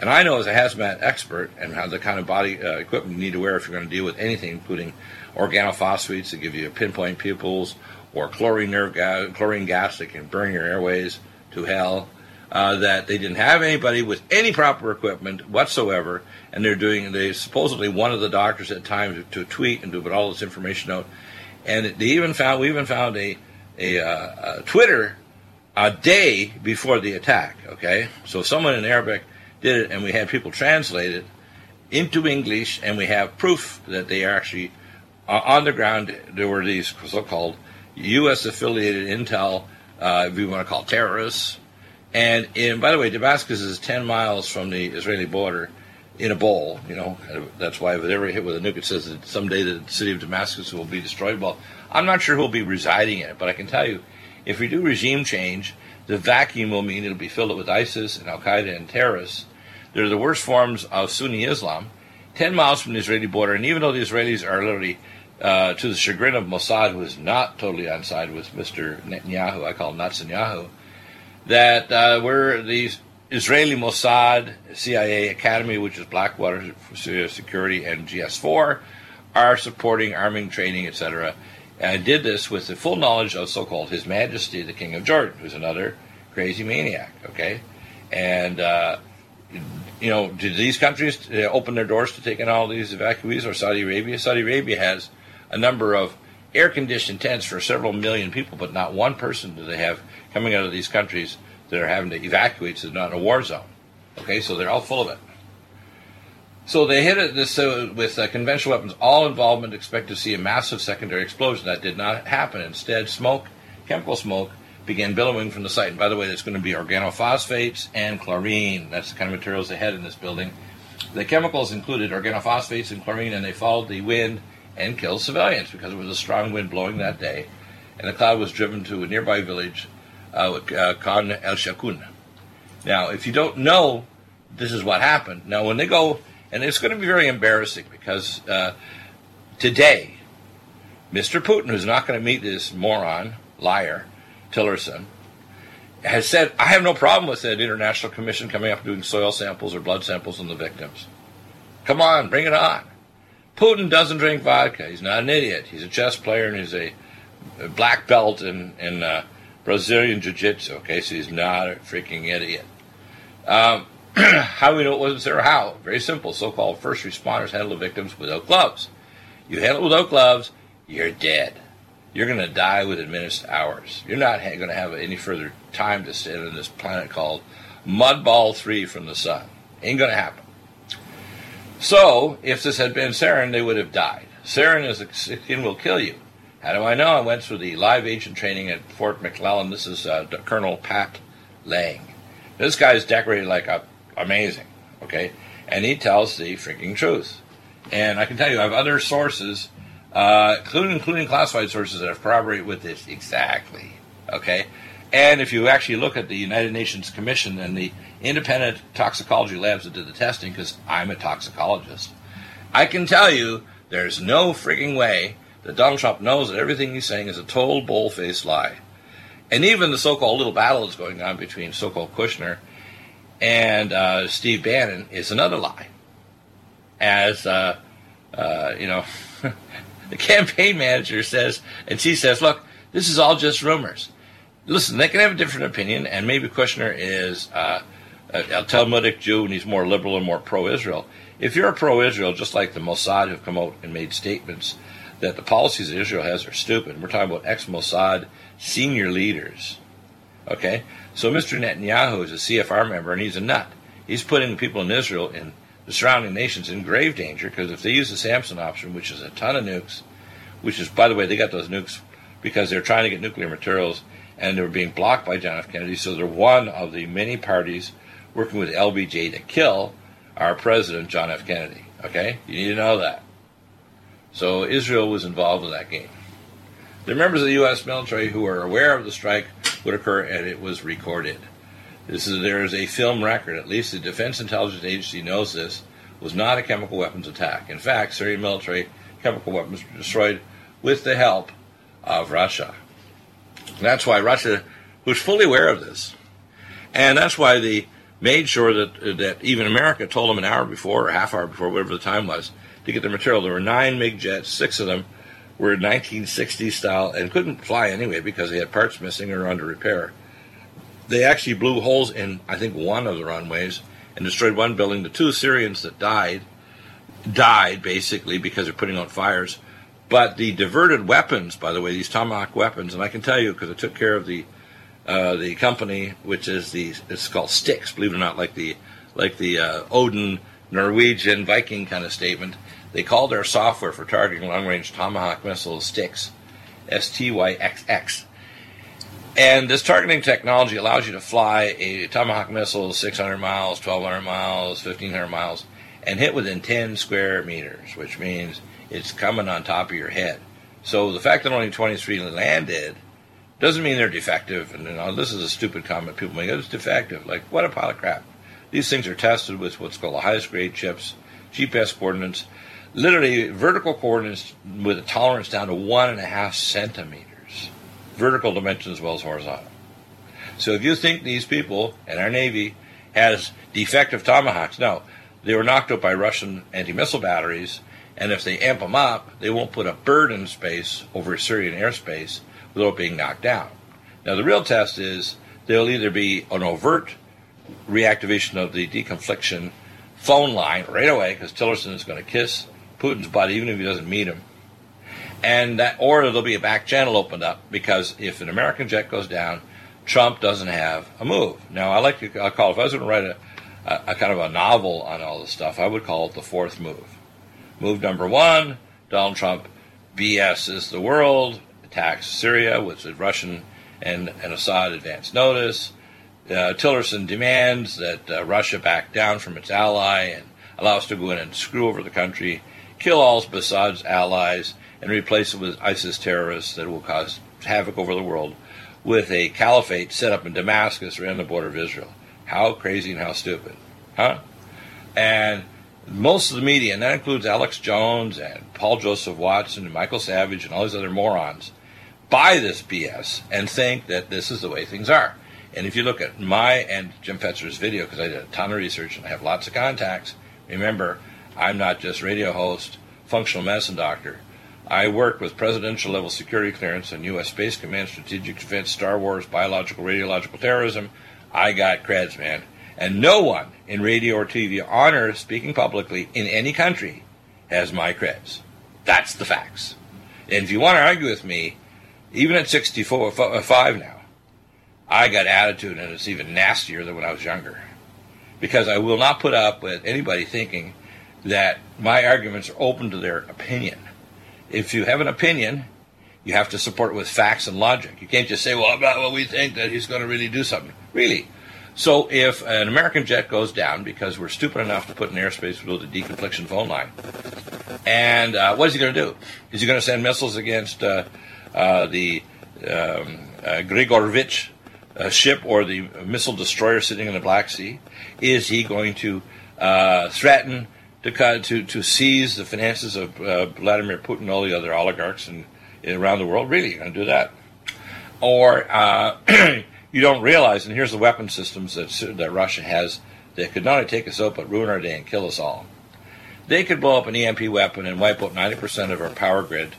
And I know as a hazmat expert and how the kind of body uh, equipment you need to wear if you're going to deal with anything, including organophosphates that give you pinpoint pupils, or chlorine nerve gas, chlorine gas that can burn your airways to hell, uh, that they didn't have anybody with any proper equipment whatsoever, and they're doing. They supposedly one of the doctors at times to tweet and to put all this information out, and they even found we even found a a, uh, a Twitter a day before the attack. Okay, so someone in Arabic did it, and we had people translate it into English, and we have proof that they are actually uh, on the ground. There were these so-called U.S. affiliated intel, uh, if you want to call terrorists and in, by the way, Damascus is 10 miles from the Israeli border in a bowl. You know, that's why if it ever hit with a nuke, it says that someday the city of Damascus will be destroyed. Well, I'm not sure who'll be residing in it, but I can tell you, if we do regime change, The vacuum will mean it'll be filled with ISIS and Al Qaeda and terrorists. They're the worst forms of Sunni Islam, 10 miles from the Israeli border. And even though the Israelis are literally, uh, to the chagrin of Mossad, who is not totally on side with Mr. Netanyahu, I call him Netanyahu, that uh, we're the Israeli Mossad, CIA Academy, which is Blackwater Security, and GS4, are supporting arming, training, etc. And did this with the full knowledge of so-called His Majesty, the King of Jordan, who's another crazy maniac. Okay, and uh, you know, did these countries uh, open their doors to taking all these evacuees, or Saudi Arabia? Saudi Arabia has a number of air-conditioned tents for several million people, but not one person do they have coming out of these countries that are having to evacuate, so they're not in a war zone. Okay, so they're all full of it. So they hit it this uh, with uh, conventional weapons. All involvement expect to see a massive secondary explosion. That did not happen. Instead, smoke, chemical smoke, began billowing from the site. And by the way, there's going to be organophosphates and chlorine. That's the kind of materials they had in this building. The chemicals included organophosphates and chlorine, and they followed the wind and killed civilians because it was a strong wind blowing that day. And the cloud was driven to a nearby village, Khan el Shakun. Now, if you don't know, this is what happened. Now, when they go and it's going to be very embarrassing because uh, today, Mr. Putin, who's not going to meet this moron, liar, Tillerson, has said, I have no problem with an international commission coming up doing soil samples or blood samples on the victims. Come on, bring it on. Putin doesn't drink vodka. He's not an idiot. He's a chess player and he's a, a black belt in, in uh, Brazilian Jiu Jitsu. Okay, so he's not a freaking idiot. Um, *clears throat* how we know it wasn't there? How? Very simple. So-called first responders handle the victims without gloves. You handle it without gloves, you're dead. You're going to die within minutes hours. You're not ha- going to have any further time to sit on this planet called Mudball 3 from the sun. Ain't going to happen. So, if this had been sarin, they would have died. Sarin is a will kill you. How do I know? I went through the live agent training at Fort McClellan. This is uh, Colonel Pat Lang. This guy is decorated like a amazing. Okay, and he tells the freaking truth. And I can tell you, I have other sources, uh, including including classified sources that have corroborated with this exactly. Okay, and if you actually look at the United Nations Commission and the independent toxicology labs that did the testing, because I'm a toxicologist, I can tell you there's no freaking way that Donald Trump knows that everything he's saying is a total bull-faced lie. And even the so-called little battle that's going on between so-called Kushner and uh, Steve Bannon is another lie. As uh, uh, you know, *laughs* the campaign manager says, and she says, "Look, this is all just rumors. Listen, they can have a different opinion, and maybe Kushner is uh, a Talmudic Jew and he's more liberal and more pro-Israel. If you're a pro-Israel, just like the Mossad have come out and made statements that the policies that Israel has are stupid. We're talking about ex-Mossad senior leaders. Okay, so Mr. Netanyahu is a CFR member and he's a nut. He's putting the people in Israel and the surrounding nations in grave danger because if they use the Samson option, which is a ton of nukes, which is, by the way, they got those nukes because they're trying to get nuclear materials and they were being blocked by John F. Kennedy. So they're one of the many parties working with LBJ to kill our president, John F. Kennedy. Okay? You need to know that. So Israel was involved in that game. The members of the U.S. military who were aware of the strike would occur, and it was recorded. This is there is a film record. At least the Defense Intelligence Agency knows this was not a chemical weapons attack. In fact, Syrian military chemical weapons were destroyed with the help of Russia. That's why Russia was fully aware of this, and that's why they made sure that that even America told them an hour before or half hour before, whatever the time was, to get the material. There were nine MiG jets, six of them were 1960s style and couldn't fly anyway because they had parts missing or under repair. They actually blew holes in, I think, one of the runways and destroyed one building. The two Syrians that died died basically because they're putting out fires. But the diverted weapons, by the way, these Tomahawk weapons, and I can tell you because I took care of the uh, the company, which is the it's called Styx, believe it or not, like the like the uh, Odin Norwegian Viking kind of statement. They called their software for targeting long range Tomahawk missiles Styx, S T Y X X. And this targeting technology allows you to fly a Tomahawk missile 600 miles, 1200 miles, 1500 miles, and hit within 10 square meters, which means it's coming on top of your head. So the fact that only 23 landed Doesn't mean they're defective. And you know, this is a stupid comment people make. It's defective. Like what a pile of crap. These things are tested with what's called the highest grade chips, GPS coordinates, literally vertical coordinates with a tolerance down to one and a half centimeters, vertical dimension as well as horizontal. So if you think these people in our Navy has defective tomahawks, no, they were knocked out by Russian anti-missile batteries, and if they amp them up, they won't put a bird in space over Syrian airspace without being knocked down. Now the real test is there'll either be an overt reactivation of the deconfliction phone line right away because Tillerson is going to kiss Putin's butt even if he doesn't meet him. And that, or there'll be a back channel opened up because if an American jet goes down, Trump doesn't have a move. Now, I like to I call if I was going to write a, a, a kind of a novel on all this stuff, I would call it the fourth move. Move number one: Donald Trump BSs the world, attacks Syria with Russian and, and Assad advance notice. Uh, Tillerson demands that uh, Russia back down from its ally and allow us to go in and screw over the country, kill all Assad's allies, and replace it with ISIS terrorists that will cause havoc over the world with a caliphate set up in Damascus around the border of Israel. How crazy and how stupid, huh? And most of the media, and that includes Alex Jones and Paul Joseph Watson and Michael Savage and all these other morons, buy this BS and think that this is the way things are. And if you look at my and Jim Fetzer's video, because I did a ton of research and I have lots of contacts, remember, I'm not just radio host, functional medicine doctor. I work with presidential level security clearance and U.S. Space Command, strategic defense, Star Wars, biological, radiological terrorism. I got creds, man. And no one in radio or TV on earth speaking publicly in any country has my creds. That's the facts. And if you want to argue with me, even at 64, uh, uh, 5 now, I got attitude and it's even nastier than when I was younger. Because I will not put up with anybody thinking that my arguments are open to their opinion. If you have an opinion, you have to support it with facts and logic. You can't just say, well, well we think that he's going to really do something. Really. So if an American jet goes down because we're stupid enough to put an airspace below the deconfliction phone line, and uh, what is he going to do? Is he going to send missiles against uh, uh, the um, uh, Grigorovich uh, ship or the missile destroyer sitting in the Black Sea? Is he going to uh, threaten to, to to seize the finances of uh, Vladimir Putin, all the other oligarchs in, in around the world? Really, going to do that? Or uh, *clears throat* you don't realize, and here's the weapon systems that that Russia has that could not only take us out but ruin our day and kill us all. They could blow up an EMP weapon and wipe out 90% of our power grid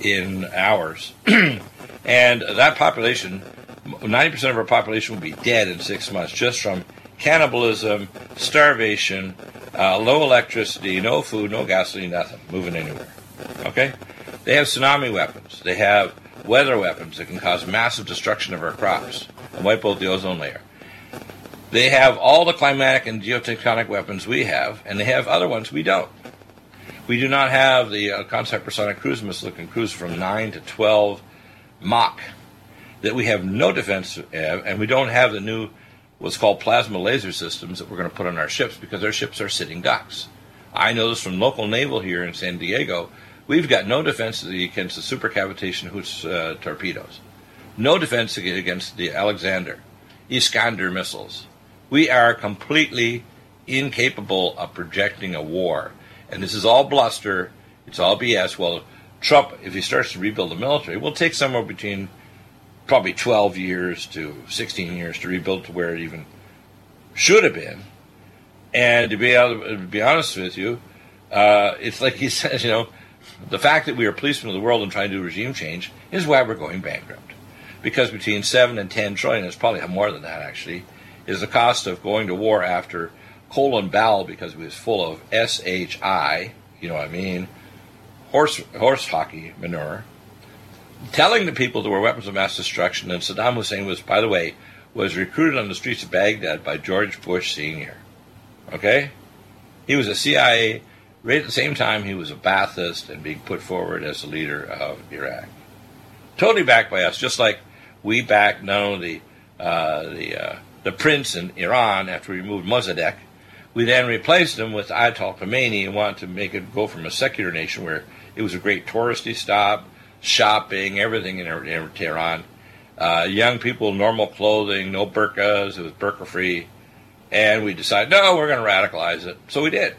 in hours, *clears throat* and that population 90% of our population will be dead in six months just from cannibalism, starvation, uh, low electricity, no food, no gasoline, nothing moving anywhere. Okay? They have tsunami weapons. They have weather weapons that can cause massive destruction of our crops and wipe out the ozone layer. They have all the climatic and geotectonic weapons we have, and they have other ones we don't. We do not have the uh, concept hypersonic cruise missile that can cruise from 9 to 12 Mach that we have no defense of, and we don't have the new what's called plasma laser systems that we're going to put on our ships because our ships are sitting ducks. I know this from local naval here in San Diego. We've got no defense against the supercavitation Hoots uh, torpedoes, no defense against the Alexander, Iskander missiles. We are completely incapable of projecting a war, and this is all bluster. It's all BS. Well, Trump, if he starts to rebuild the military, will take somewhere between probably 12 years to 16 years to rebuild to where it even should have been. And to be able to be honest with you, uh, it's like he *laughs* says, you know, the fact that we are policemen of the world and trying to do regime change is why we're going bankrupt. Because between seven and ten trillion, it's probably more than that actually, is the cost of going to war after Colin Powell because he was full of SHI, you know what I mean, horse horse hockey manure, telling the people there were weapons of mass destruction, and Saddam Hussein was, by the way, was recruited on the streets of Baghdad by George Bush Sr. Okay? He was a CIA, right at the same time he was a Ba'athist and being put forward as the leader of Iraq. Totally backed by us, just like we backed not only uh, the, uh, the prince in Iran after we removed Mossadegh, we then replaced him with Ayatollah Khomeini and wanted to make it go from a secular nation where it was a great touristy stop, shopping, everything in, in Tehran. uh, young people, normal clothing, no burqas. It was burqa free, and we decided no, we're going to radicalize it. So we did.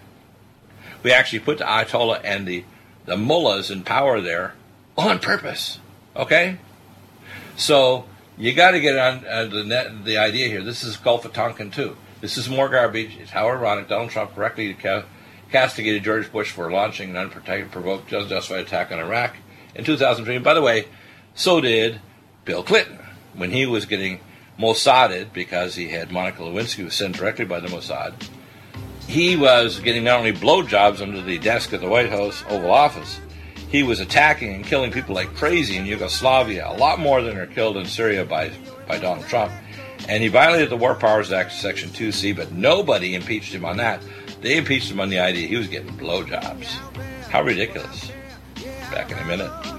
We actually put the Ayatollah and the the mullahs in power there on purpose. Okay, so you got to get on uh, the net, the idea here. This is Gulf of Tonkin too. This is more garbage. It's how ironic Donald Trump correctly castigated George Bush for launching an unprotected, provoked, justified attack on Iraq in 2003. And by the way, so did Bill Clinton when he was getting Mossaded because he had Monica Lewinsky was sent directly by the Mossad. He was getting not only blowjobs under the desk at the White House Oval Office, he was attacking and killing people like crazy in Yugoslavia, a lot more than are killed in Syria by, by Donald Trump. And he violated the War Powers Act, Section 2C, but nobody impeached him on that. They impeached him on the idea he was getting blowjobs. How ridiculous. Back in a minute.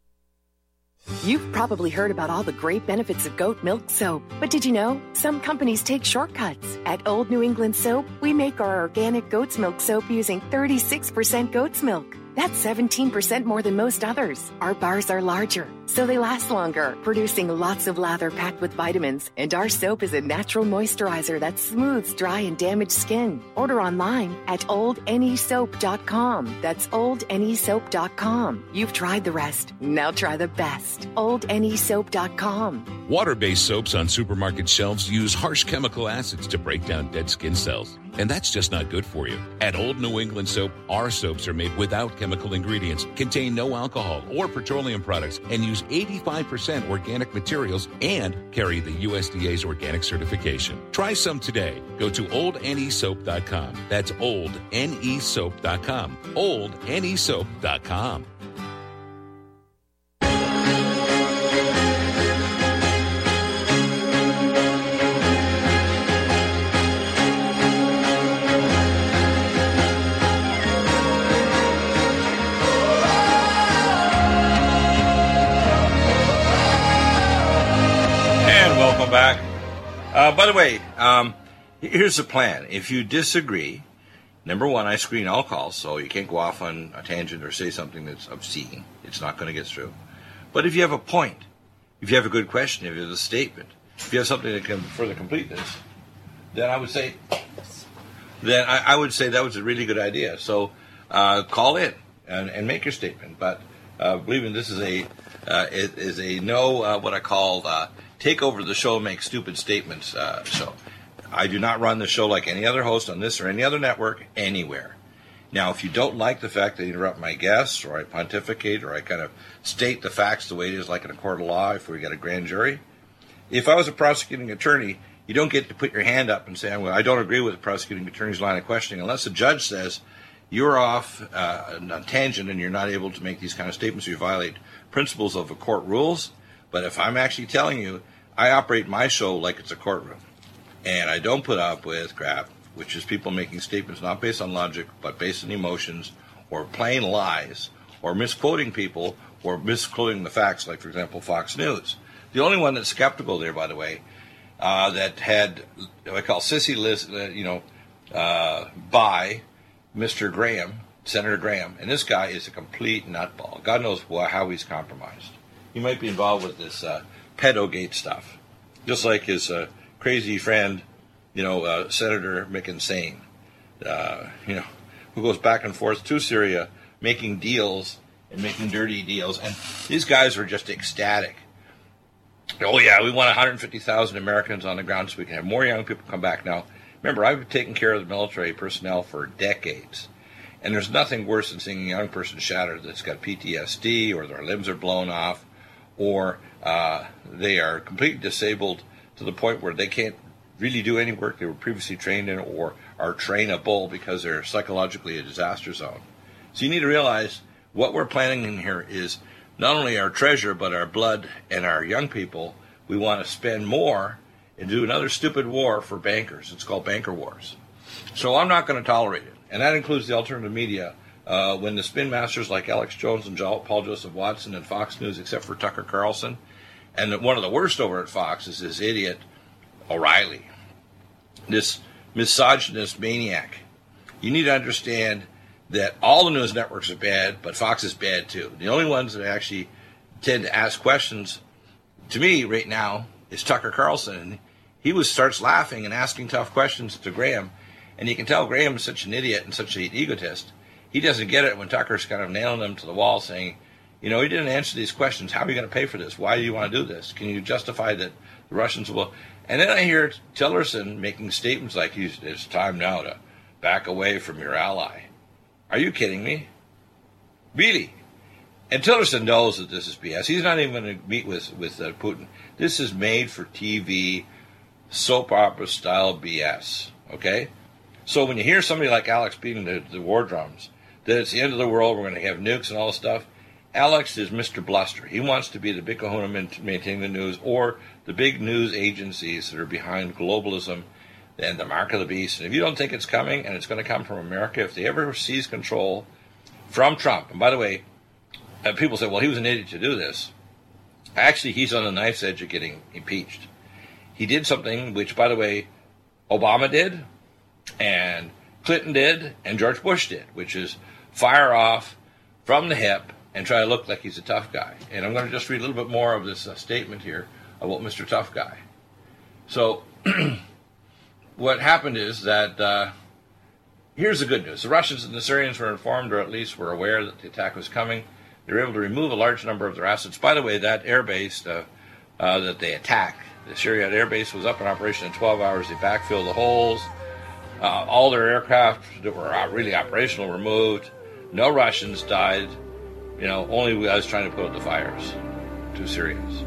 You've probably heard about all the great benefits of goat milk soap, but did you know some companies take shortcuts? At Old New England Soap, we make our organic goat's milk soap using 36% goat's milk. That's 17% more than most others. Our bars are larger, so they last longer, producing lots of lather packed with vitamins. And our soap is a natural moisturizer that smooths dry and damaged skin. Order online at oldnesoap.com. That's oldnesoap.com. You've tried the rest. Now try the best. oldnesoap.com. Water based soaps on supermarket shelves use harsh chemical acids to break down dead skin cells. And that's just not good for you. At Old New England Soap, our soaps are made without chemical ingredients, contain no alcohol or petroleum products, and use 85% organic materials and carry the USDA's organic certification. Try some today. Go to oldnesoap.com. That's oldnesoap.com. Oldnesoap.com. back. Uh, by the way, um, here's the plan. If you disagree, number one, I screen all calls, so you can't go off on a tangent or say something that's obscene. It's not going to get through. But if you have a point, if you have a good question, if you have a statement, if you have something that can further complete this, then I would say, then I, I would say that was a really good idea. So uh, call in and, and make your statement. But uh, believe me, this is a uh, is a no uh, what I call uh, take over the show, and make stupid statements uh, show. I do not run the show like any other host on this or any other network anywhere. Now, if you don't like the fact that I interrupt my guests, or I pontificate, or I kind of state the facts the way it is, like in a court of law, if we get a grand jury, if I was a prosecuting attorney, you don't get to put your hand up and say, well, I don't agree with the prosecuting attorney's line of questioning, unless the judge says you're off uh, on a tangent and you're not able to make these kind of statements, you violate principles of the court rules. But if I'm actually telling you, I operate my show like it's a courtroom, and I don't put up with crap which is people making statements not based on logic but based on emotions or plain lies or misquoting people or misquoting the facts, like, for example, Fox News. The only one that's skeptical there, by the way, uh, that had what I call sissy list, uh, you know, uh, by Mr. Graham, Senator Graham, and this guy is a complete nutball. God knows how he's compromised. He might be involved with this uh, pedogate stuff, just like his uh, crazy friend you know, uh, Senator McInsane, uh, you know, who goes back and forth to Syria making deals and making dirty deals. And these guys were just ecstatic. Oh, yeah, we want 150,000 Americans on the ground so we can have more young people come back. Now, remember, I've been taking care of the military personnel for decades. And there's nothing worse than seeing a young person shattered that's got PTSD or their limbs are blown off or uh, they are completely disabled to the point where they can't really do any work they were previously trained in or are trainable because they're psychologically a disaster zone. So you need to realize what we're planning in here is not only our treasure, but our blood and our young people. We want to spend more and do another stupid war for bankers. It's called banker wars. So I'm not going to tolerate it. And that includes the alternative media. Uh, when the spin masters like Alex Jones and Paul Joseph Watson and Fox News, except for Tucker Carlson, and one of the worst over at Fox is this idiot O'Reilly, this misogynist maniac. You need to understand that all the news networks are bad, but Fox is bad too. The only ones that actually tend to ask questions to me right now is Tucker Carlson. He was starts laughing and asking tough questions to Graham, and you can tell Graham is such an idiot and such an egotist. He doesn't get it when Tucker's kind of nailing him to the wall, saying, "You know, he didn't answer these questions. How are you going to pay for this? Why do you want to do this? Can you justify that the Russians will?" And then I hear Tillerson making statements like it's time now to back away from your ally. Are you kidding me? Really? And Tillerson knows that this is BS. He's not even going to meet with, with uh, Putin. This is made for TV, soap opera style BS. Okay? So when you hear somebody like Alex beating the, the war drums, that it's the end of the world, we're going to have nukes and all this stuff, Alex is Mr. Bluster. He wants to be the big kahuna maintaining the news or the big news agencies that are behind globalism and the mark of the beast. And if you don't think it's coming and it's going to come from America, if they ever seize control from Trump, and by the way, uh, people say, well, he was an idiot to do this. Actually, he's on the knife's edge of getting impeached. He did something which, by the way, Obama did, and Clinton did, and George Bush did, which is fire off from the hip and try to look like he's a tough guy. And I'm going to just read a little bit more of this uh, statement here about Mr. Tough Guy. So, *clears throat* what happened is that uh, here's the good news: the Russians and the Syrians were informed, or at least were aware that the attack was coming. They were able to remove a large number of their assets. By the way, that air base uh, uh, that they attacked, the Syrian air base, was up in operation in 12 hours. They backfilled the holes. Uh, all their aircraft that were uh, really operational were moved. No Russians died. You know, only I was trying to put out the fires to Syrians.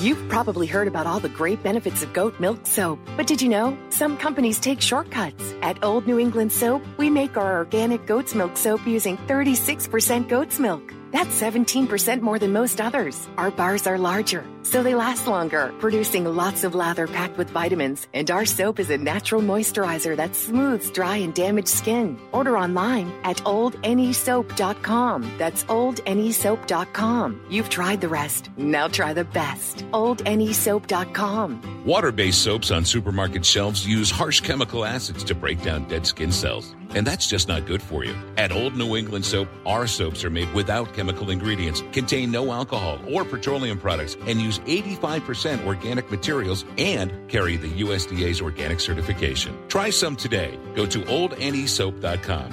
You've probably heard about all the great benefits of goat milk soap, but did you know some companies take shortcuts? At Old New England Soap, we make our organic goat's milk soap using 36% goat's milk. That's 17% more than most others. Our bars are larger, so they last longer, producing lots of lather packed with vitamins. And our soap is a natural moisturizer that smooths dry and damaged skin. Order online at oldnesoap.com. That's oldnesoap.com. You've tried the rest. Now try the best. oldnesoap.com. Water based soaps on supermarket shelves use harsh chemical acids to break down dead skin cells. And that's just not good for you. At Old New England Soap, our soaps are made without chemical ingredients, contain no alcohol or petroleum products, and use 85% organic materials and carry the USDA's organic certification. Try some today. Go to oldnesoap.com.